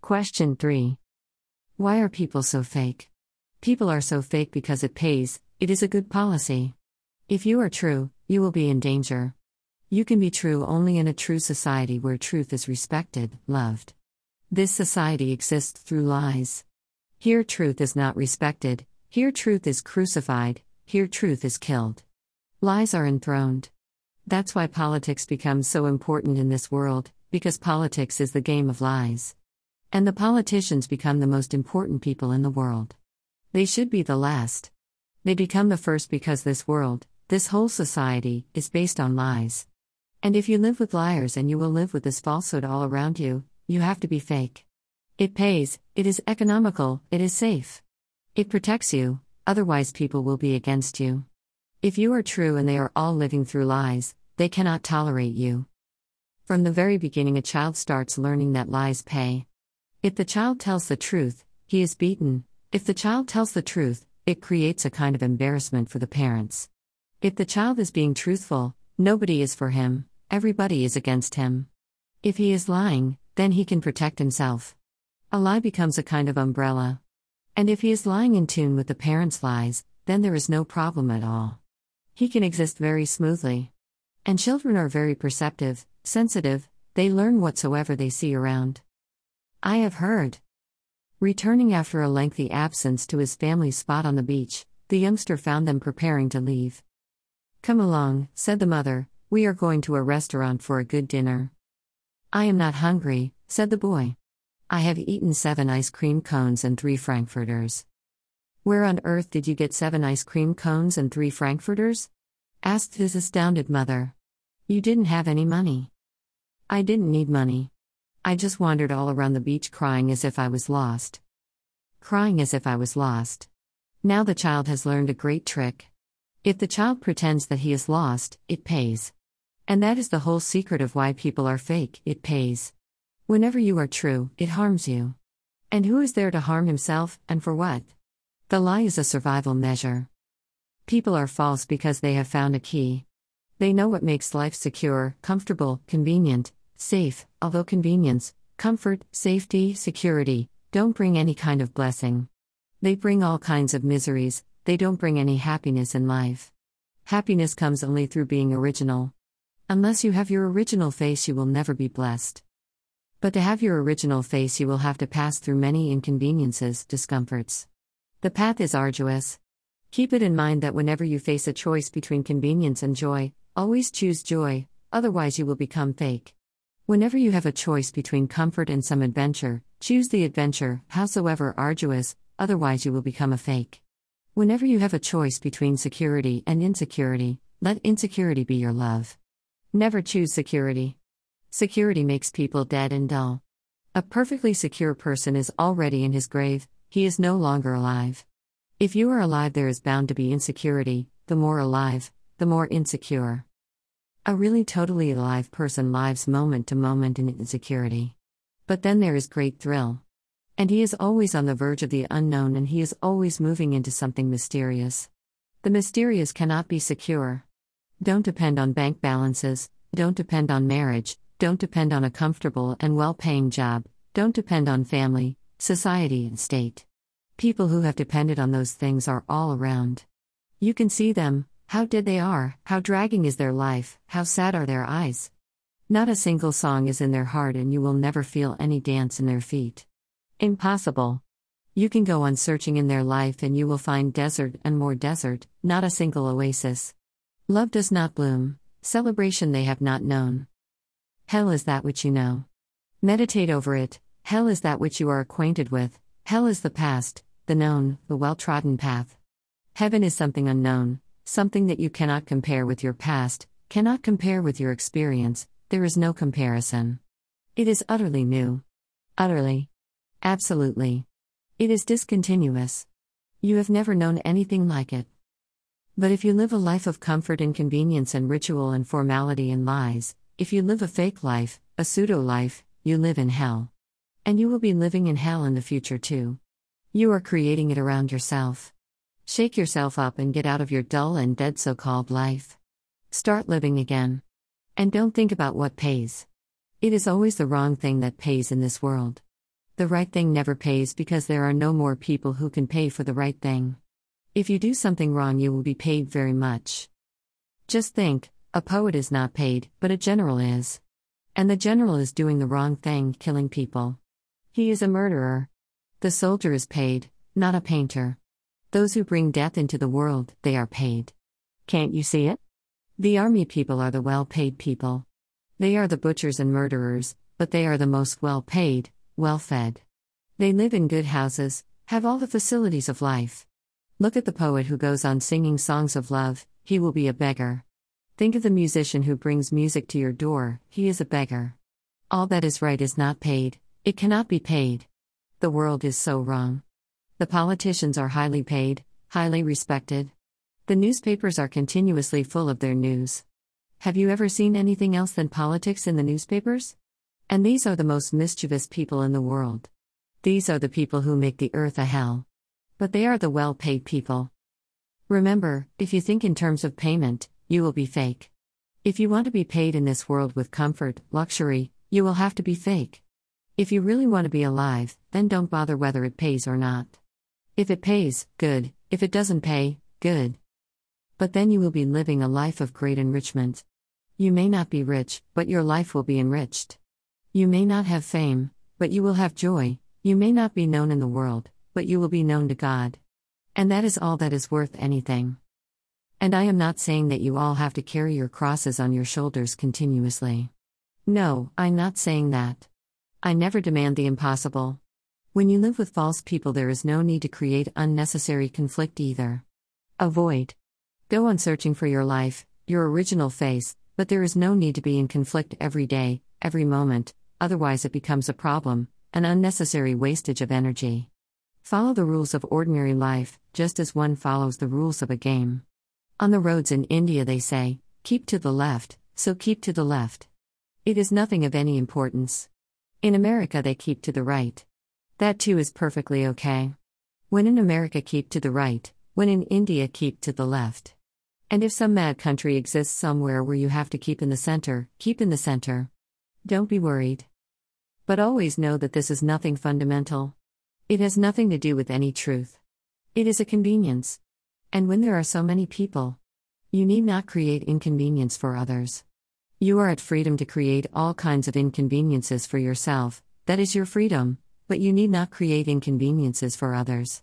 Question 3. Why are people so fake? People are so fake because it pays, it is a good policy. If you are true, you will be in danger. You can be true only in a true society where truth is respected, loved. This society exists through lies. Here, truth is not respected, here, truth is crucified, here, truth is killed. Lies are enthroned. That's why politics becomes so important in this world, because politics is the game of lies. And the politicians become the most important people in the world. They should be the last. They become the first because this world, this whole society, is based on lies. And if you live with liars and you will live with this falsehood all around you, you have to be fake. It pays, it is economical, it is safe. It protects you, otherwise, people will be against you. If you are true and they are all living through lies, they cannot tolerate you. From the very beginning, a child starts learning that lies pay. If the child tells the truth, he is beaten. If the child tells the truth, it creates a kind of embarrassment for the parents. If the child is being truthful, nobody is for him, everybody is against him. If he is lying, then he can protect himself. A lie becomes a kind of umbrella. And if he is lying in tune with the parents' lies, then there is no problem at all. He can exist very smoothly. And children are very perceptive, sensitive, they learn whatsoever they see around. I have heard. Returning after a lengthy absence to his family spot on the beach, the youngster found them preparing to leave. Come along, said the mother, we are going to a restaurant for a good dinner. I am not hungry, said the boy. I have eaten seven ice cream cones and three frankfurters. Where on earth did you get seven ice cream cones and three frankfurters? asked his astounded mother. You didn't have any money. I didn't need money. I just wandered all around the beach crying as if I was lost. Crying as if I was lost. Now the child has learned a great trick. If the child pretends that he is lost, it pays. And that is the whole secret of why people are fake, it pays. Whenever you are true, it harms you. And who is there to harm himself, and for what? The lie is a survival measure. People are false because they have found a key. They know what makes life secure, comfortable, convenient, safe, although convenience, comfort, safety, security don't bring any kind of blessing. They bring all kinds of miseries, they don't bring any happiness in life. Happiness comes only through being original. Unless you have your original face, you will never be blessed. But to have your original face, you will have to pass through many inconveniences, discomforts. The path is arduous. Keep it in mind that whenever you face a choice between convenience and joy, always choose joy, otherwise, you will become fake. Whenever you have a choice between comfort and some adventure, choose the adventure, howsoever arduous, otherwise, you will become a fake. Whenever you have a choice between security and insecurity, let insecurity be your love. Never choose security. Security makes people dead and dull. A perfectly secure person is already in his grave, he is no longer alive. If you are alive, there is bound to be insecurity, the more alive, the more insecure. A really totally alive person lives moment to moment in insecurity. But then there is great thrill. And he is always on the verge of the unknown and he is always moving into something mysterious. The mysterious cannot be secure. Don't depend on bank balances, don't depend on marriage, don't depend on a comfortable and well paying job, don't depend on family, society, and state. People who have depended on those things are all around. You can see them, how dead they are, how dragging is their life, how sad are their eyes. Not a single song is in their heart, and you will never feel any dance in their feet. Impossible. You can go on searching in their life and you will find desert and more desert, not a single oasis. Love does not bloom, celebration they have not known. Hell is that which you know. Meditate over it, hell is that which you are acquainted with, hell is the past, the known, the well trodden path. Heaven is something unknown, something that you cannot compare with your past, cannot compare with your experience, there is no comparison. It is utterly new. Utterly. Absolutely. It is discontinuous. You have never known anything like it. But if you live a life of comfort and convenience and ritual and formality and lies, if you live a fake life, a pseudo life, you live in hell. And you will be living in hell in the future too. You are creating it around yourself. Shake yourself up and get out of your dull and dead so called life. Start living again. And don't think about what pays. It is always the wrong thing that pays in this world. The right thing never pays because there are no more people who can pay for the right thing. If you do something wrong, you will be paid very much. Just think a poet is not paid, but a general is. And the general is doing the wrong thing, killing people. He is a murderer. The soldier is paid, not a painter. Those who bring death into the world, they are paid. Can't you see it? The army people are the well paid people. They are the butchers and murderers, but they are the most well paid, well fed. They live in good houses, have all the facilities of life. Look at the poet who goes on singing songs of love, he will be a beggar. Think of the musician who brings music to your door, he is a beggar. All that is right is not paid, it cannot be paid. The world is so wrong. The politicians are highly paid, highly respected. The newspapers are continuously full of their news. Have you ever seen anything else than politics in the newspapers? And these are the most mischievous people in the world. These are the people who make the earth a hell. But they are the well paid people. Remember, if you think in terms of payment, you will be fake. If you want to be paid in this world with comfort, luxury, you will have to be fake. If you really want to be alive, then don't bother whether it pays or not. If it pays, good. If it doesn't pay, good but then you will be living a life of great enrichment. You may not be rich, but your life will be enriched. You may not have fame, but you will have joy. You may not be known in the world, but you will be known to God. And that is all that is worth anything. And I am not saying that you all have to carry your crosses on your shoulders continuously. No, I'm not saying that. I never demand the impossible. When you live with false people, there is no need to create unnecessary conflict either. Avoid. Go on searching for your life, your original face, but there is no need to be in conflict every day, every moment, otherwise, it becomes a problem, an unnecessary wastage of energy. Follow the rules of ordinary life, just as one follows the rules of a game. On the roads in India, they say, keep to the left, so keep to the left. It is nothing of any importance. In America, they keep to the right. That too is perfectly okay. When in America, keep to the right, when in India, keep to the left. And if some mad country exists somewhere where you have to keep in the center, keep in the center. Don't be worried. But always know that this is nothing fundamental. It has nothing to do with any truth. It is a convenience. And when there are so many people, you need not create inconvenience for others. You are at freedom to create all kinds of inconveniences for yourself, that is your freedom, but you need not create inconveniences for others.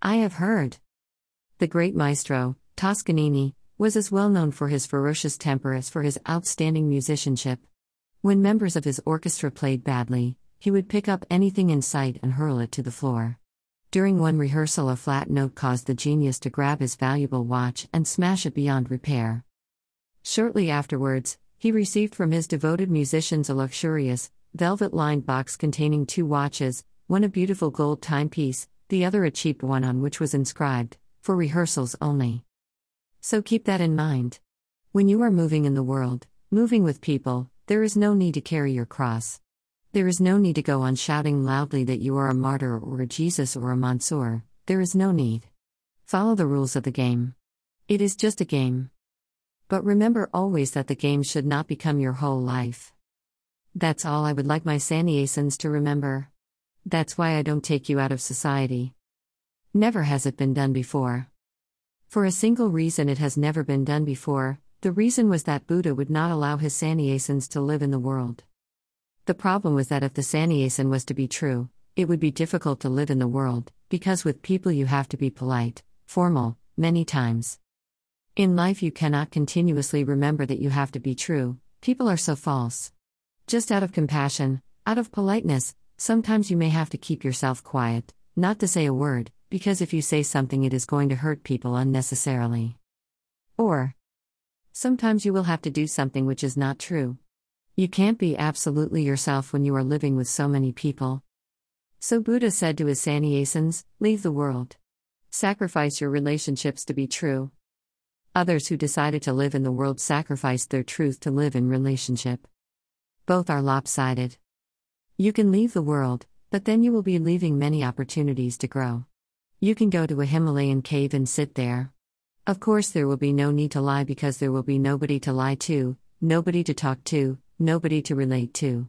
I have heard. The great maestro, Toscanini, was as well known for his ferocious temper as for his outstanding musicianship. When members of his orchestra played badly, he would pick up anything in sight and hurl it to the floor. During one rehearsal, a flat note caused the genius to grab his valuable watch and smash it beyond repair. Shortly afterwards, he received from his devoted musicians a luxurious, velvet lined box containing two watches, one a beautiful gold timepiece, the other a cheap one on which was inscribed, For rehearsals only. So keep that in mind. When you are moving in the world, moving with people, there is no need to carry your cross. There is no need to go on shouting loudly that you are a martyr or a Jesus or a Mansoor, there is no need. Follow the rules of the game. It is just a game. But remember always that the game should not become your whole life. That's all I would like my sannyasins to remember. That's why I don't take you out of society. Never has it been done before. For a single reason, it has never been done before the reason was that Buddha would not allow his sannyasins to live in the world. The problem was that if the sannyasin was to be true, it would be difficult to live in the world, because with people you have to be polite, formal, many times. In life, you cannot continuously remember that you have to be true, people are so false. Just out of compassion, out of politeness, sometimes you may have to keep yourself quiet, not to say a word, because if you say something, it is going to hurt people unnecessarily. Or, sometimes you will have to do something which is not true. You can't be absolutely yourself when you are living with so many people. So Buddha said to his sannyasins, Leave the world. Sacrifice your relationships to be true. Others who decided to live in the world sacrificed their truth to live in relationship. Both are lopsided. You can leave the world, but then you will be leaving many opportunities to grow. You can go to a Himalayan cave and sit there. Of course, there will be no need to lie because there will be nobody to lie to, nobody to talk to, nobody to relate to.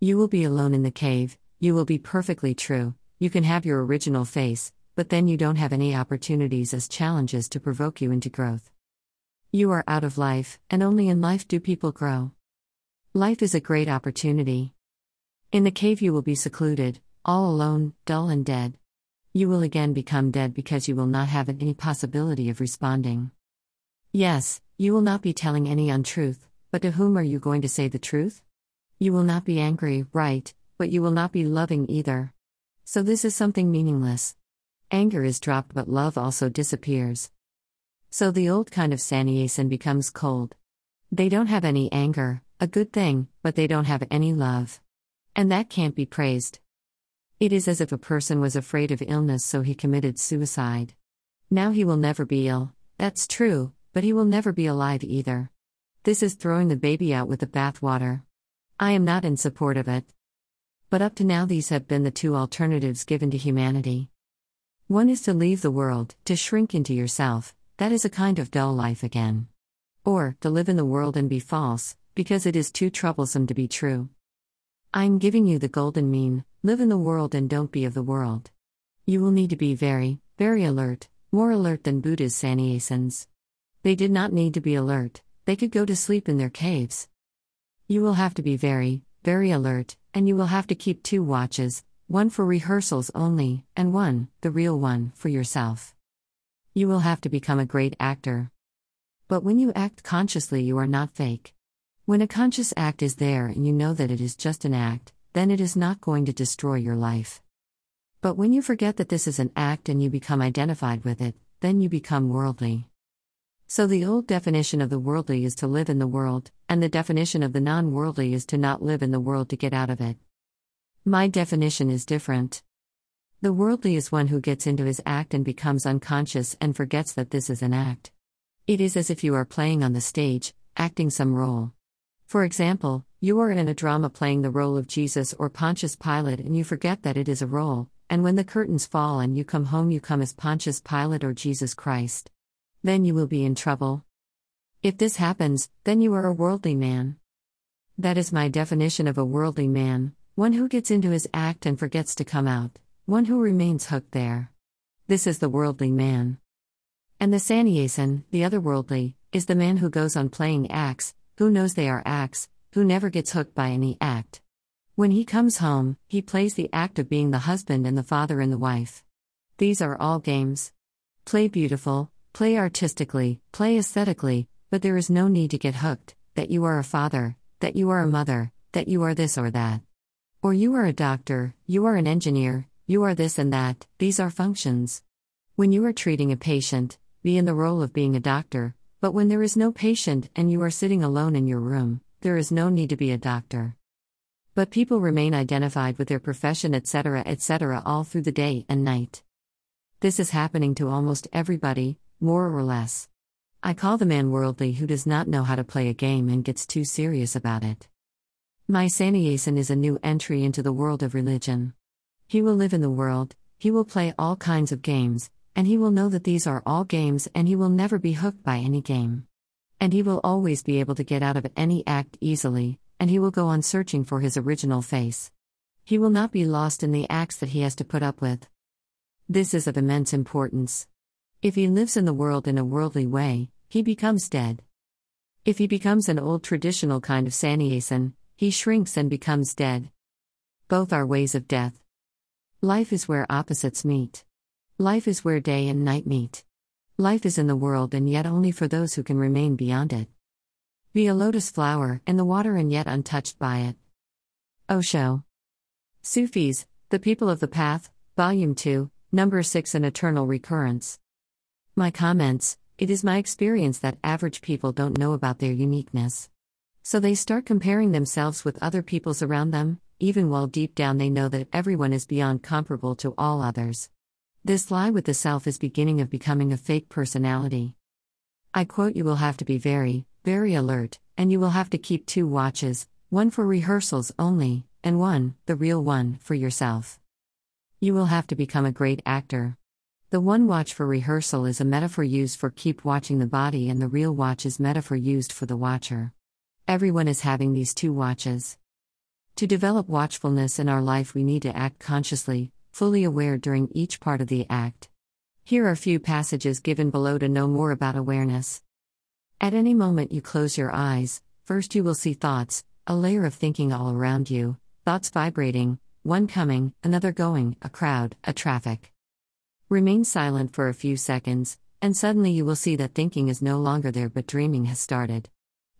You will be alone in the cave, you will be perfectly true, you can have your original face, but then you don't have any opportunities as challenges to provoke you into growth. You are out of life, and only in life do people grow. Life is a great opportunity. In the cave, you will be secluded, all alone, dull, and dead. You will again become dead because you will not have any possibility of responding. Yes, you will not be telling any untruth, but to whom are you going to say the truth? You will not be angry, right, but you will not be loving either. So this is something meaningless. Anger is dropped, but love also disappears. So the old kind of sannyasins becomes cold. They don't have any anger, a good thing, but they don't have any love. And that can't be praised. It is as if a person was afraid of illness, so he committed suicide. Now he will never be ill, that's true, but he will never be alive either. This is throwing the baby out with the bathwater. I am not in support of it. But up to now, these have been the two alternatives given to humanity. One is to leave the world, to shrink into yourself, that is a kind of dull life again. Or, to live in the world and be false, because it is too troublesome to be true. I'm giving you the golden mean live in the world and don't be of the world. You will need to be very, very alert, more alert than Buddha's sannyasins. They did not need to be alert, they could go to sleep in their caves. You will have to be very, very alert, and you will have to keep two watches one for rehearsals only, and one, the real one, for yourself. You will have to become a great actor. But when you act consciously, you are not fake. When a conscious act is there and you know that it is just an act, then it is not going to destroy your life. But when you forget that this is an act and you become identified with it, then you become worldly. So the old definition of the worldly is to live in the world, and the definition of the non worldly is to not live in the world to get out of it. My definition is different. The worldly is one who gets into his act and becomes unconscious and forgets that this is an act. It is as if you are playing on the stage, acting some role. For example, you are in a drama playing the role of Jesus or Pontius Pilate and you forget that it is a role, and when the curtains fall and you come home, you come as Pontius Pilate or Jesus Christ then you will be in trouble. If this happens, then you are a worldly man. That is my definition of a worldly man one who gets into his act and forgets to come out, one who remains hooked there. This is the worldly man. And the sannyasin, the otherworldly, is the man who goes on playing acts, who knows they are acts, who never gets hooked by any act. When he comes home, he plays the act of being the husband and the father and the wife. These are all games. Play beautiful, Play artistically, play aesthetically, but there is no need to get hooked that you are a father, that you are a mother, that you are this or that. Or you are a doctor, you are an engineer, you are this and that, these are functions. When you are treating a patient, be in the role of being a doctor, but when there is no patient and you are sitting alone in your room, there is no need to be a doctor. But people remain identified with their profession, etc., etc., all through the day and night. This is happening to almost everybody, more or less. I call the man worldly who does not know how to play a game and gets too serious about it. My sannyasin is a new entry into the world of religion. He will live in the world, he will play all kinds of games, and he will know that these are all games and he will never be hooked by any game. And he will always be able to get out of any act easily, and he will go on searching for his original face. He will not be lost in the acts that he has to put up with. This is of immense importance. If he lives in the world in a worldly way, he becomes dead. If he becomes an old traditional kind of sannyasin, he shrinks and becomes dead. Both are ways of death. Life is where opposites meet. Life is where day and night meet. Life is in the world and yet only for those who can remain beyond it. Be a lotus flower in the water and yet untouched by it. Osho. Sufis, The People of the Path, Volume 2, Number 6 An Eternal Recurrence. My comments It is my experience that average people don't know about their uniqueness. So they start comparing themselves with other people's around them, even while deep down they know that everyone is beyond comparable to all others. This lie with the self is beginning of becoming a fake personality. I quote You will have to be very, very alert, and you will have to keep two watches, one for rehearsals only, and one, the real one, for yourself. You will have to become a great actor. The one watch for rehearsal is a metaphor used for keep watching the body, and the real watch is metaphor used for the watcher. Everyone is having these two watches. To develop watchfulness in our life, we need to act consciously, fully aware during each part of the act. Here are few passages given below to know more about awareness. At any moment you close your eyes, first you will see thoughts, a layer of thinking all around you, thoughts vibrating, one coming, another going, a crowd, a traffic. Remain silent for a few seconds, and suddenly you will see that thinking is no longer there but dreaming has started.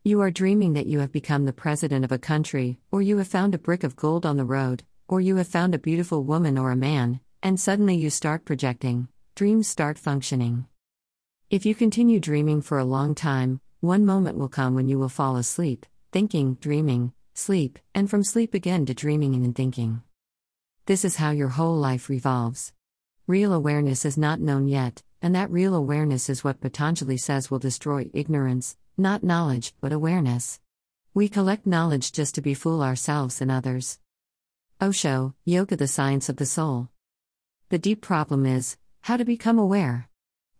You are dreaming that you have become the president of a country, or you have found a brick of gold on the road, or you have found a beautiful woman or a man, and suddenly you start projecting. Dreams start functioning. If you continue dreaming for a long time, one moment will come when you will fall asleep, thinking, dreaming, sleep, and from sleep again to dreaming and thinking. This is how your whole life revolves. Real awareness is not known yet, and that real awareness is what Patanjali says will destroy ignorance, not knowledge, but awareness. We collect knowledge just to befool ourselves and others. Osho, Yoga the Science of the Soul. The deep problem is how to become aware.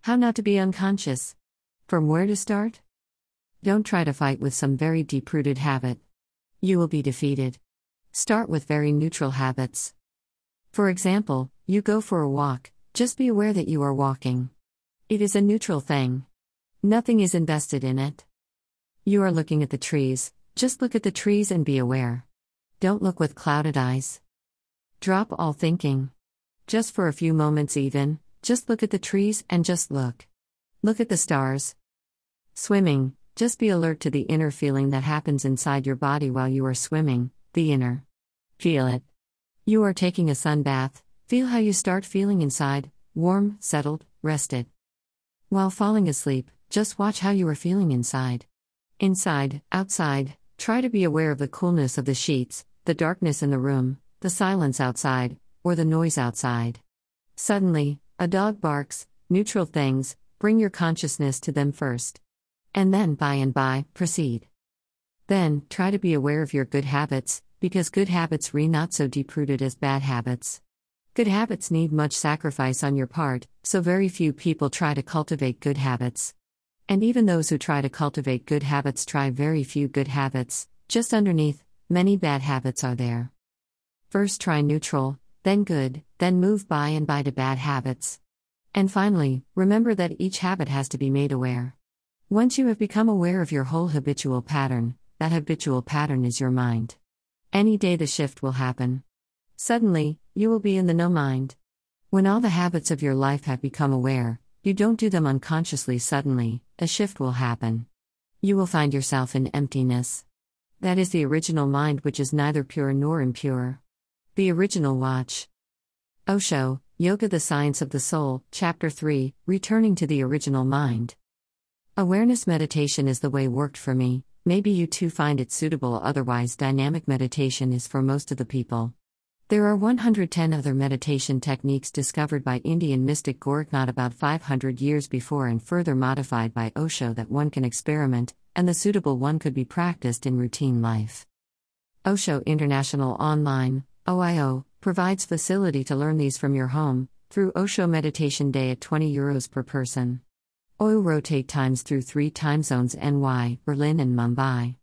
How not to be unconscious. From where to start? Don't try to fight with some very deep rooted habit. You will be defeated. Start with very neutral habits. For example, you go for a walk, just be aware that you are walking. It is a neutral thing. Nothing is invested in it. You are looking at the trees, just look at the trees and be aware. Don't look with clouded eyes. Drop all thinking. Just for a few moments, even, just look at the trees and just look. Look at the stars. Swimming, just be alert to the inner feeling that happens inside your body while you are swimming, the inner. Feel it. You are taking a sun bath, feel how you start feeling inside, warm, settled, rested. While falling asleep, just watch how you are feeling inside. Inside, outside, try to be aware of the coolness of the sheets, the darkness in the room, the silence outside, or the noise outside. Suddenly, a dog barks, neutral things, bring your consciousness to them first. And then, by and by, proceed. Then, try to be aware of your good habits, because good habits re not so deep rooted as bad habits. Good habits need much sacrifice on your part, so very few people try to cultivate good habits. And even those who try to cultivate good habits try very few good habits, just underneath, many bad habits are there. First try neutral, then good, then move by and by to bad habits. And finally, remember that each habit has to be made aware. Once you have become aware of your whole habitual pattern, that habitual pattern is your mind. Any day the shift will happen. Suddenly, you will be in the no mind. When all the habits of your life have become aware, you don't do them unconsciously suddenly, a shift will happen. You will find yourself in emptiness. That is the original mind, which is neither pure nor impure. The original watch. Osho, Yoga the Science of the Soul, Chapter 3 Returning to the Original Mind. Awareness meditation is the way worked for me, maybe you too find it suitable, otherwise, dynamic meditation is for most of the people. There are 110 other meditation techniques discovered by Indian mystic Gorakhnath about 500 years before and further modified by Osho that one can experiment, and the suitable one could be practiced in routine life. Osho International Online, OIO, provides facility to learn these from your home, through Osho Meditation Day at 20 euros per person. OIO rotate times through three time zones NY, Berlin, and Mumbai.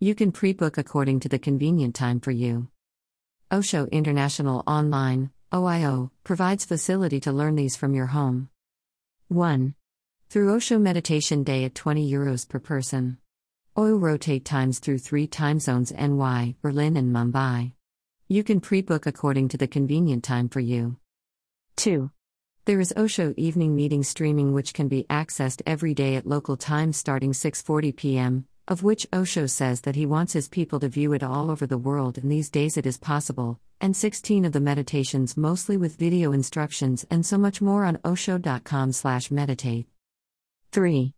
You can pre book according to the convenient time for you. Osho International Online, OIO, provides facility to learn these from your home. 1. Through Osho Meditation Day at 20 euros per person. OIO rotate times through three time zones NY, Berlin, and Mumbai. You can pre book according to the convenient time for you. 2. There is Osho evening meeting streaming which can be accessed every day at local time starting 6:40 p.m of which Osho says that he wants his people to view it all over the world and these days it is possible, and 16 of the meditations mostly with video instructions and so much more on osho.com/meditate. 3.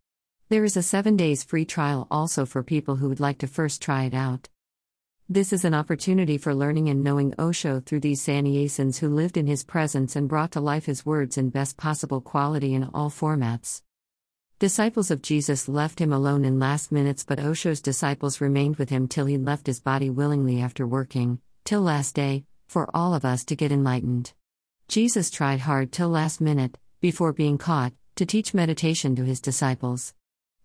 There is a 7 days free trial also for people who would like to first try it out. This is an opportunity for learning and knowing Osho through these sannyasins who lived in his presence and brought to life his words in best possible quality in all formats. Disciples of Jesus left him alone in last minutes, but Osho's disciples remained with him till he left his body willingly after working, till last day, for all of us to get enlightened. Jesus tried hard till last minute, before being caught, to teach meditation to his disciples.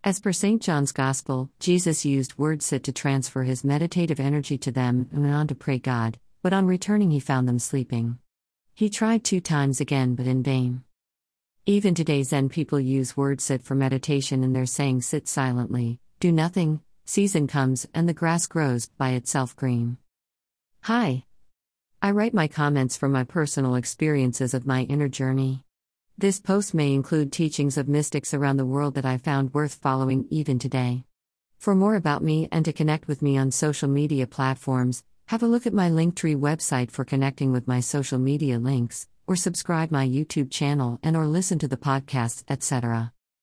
As per St. John's Gospel, Jesus used word sit to transfer his meditative energy to them and went on to pray God, but on returning he found them sleeping. He tried two times again, but in vain. Even today, Zen people use word sit for meditation and they're saying sit silently, do nothing, season comes, and the grass grows by itself green. Hi. I write my comments from my personal experiences of my inner journey. This post may include teachings of mystics around the world that I found worth following even today. For more about me and to connect with me on social media platforms, have a look at my Linktree website for connecting with my social media links, or subscribe my YouTube channel and or listen to the podcasts, etc.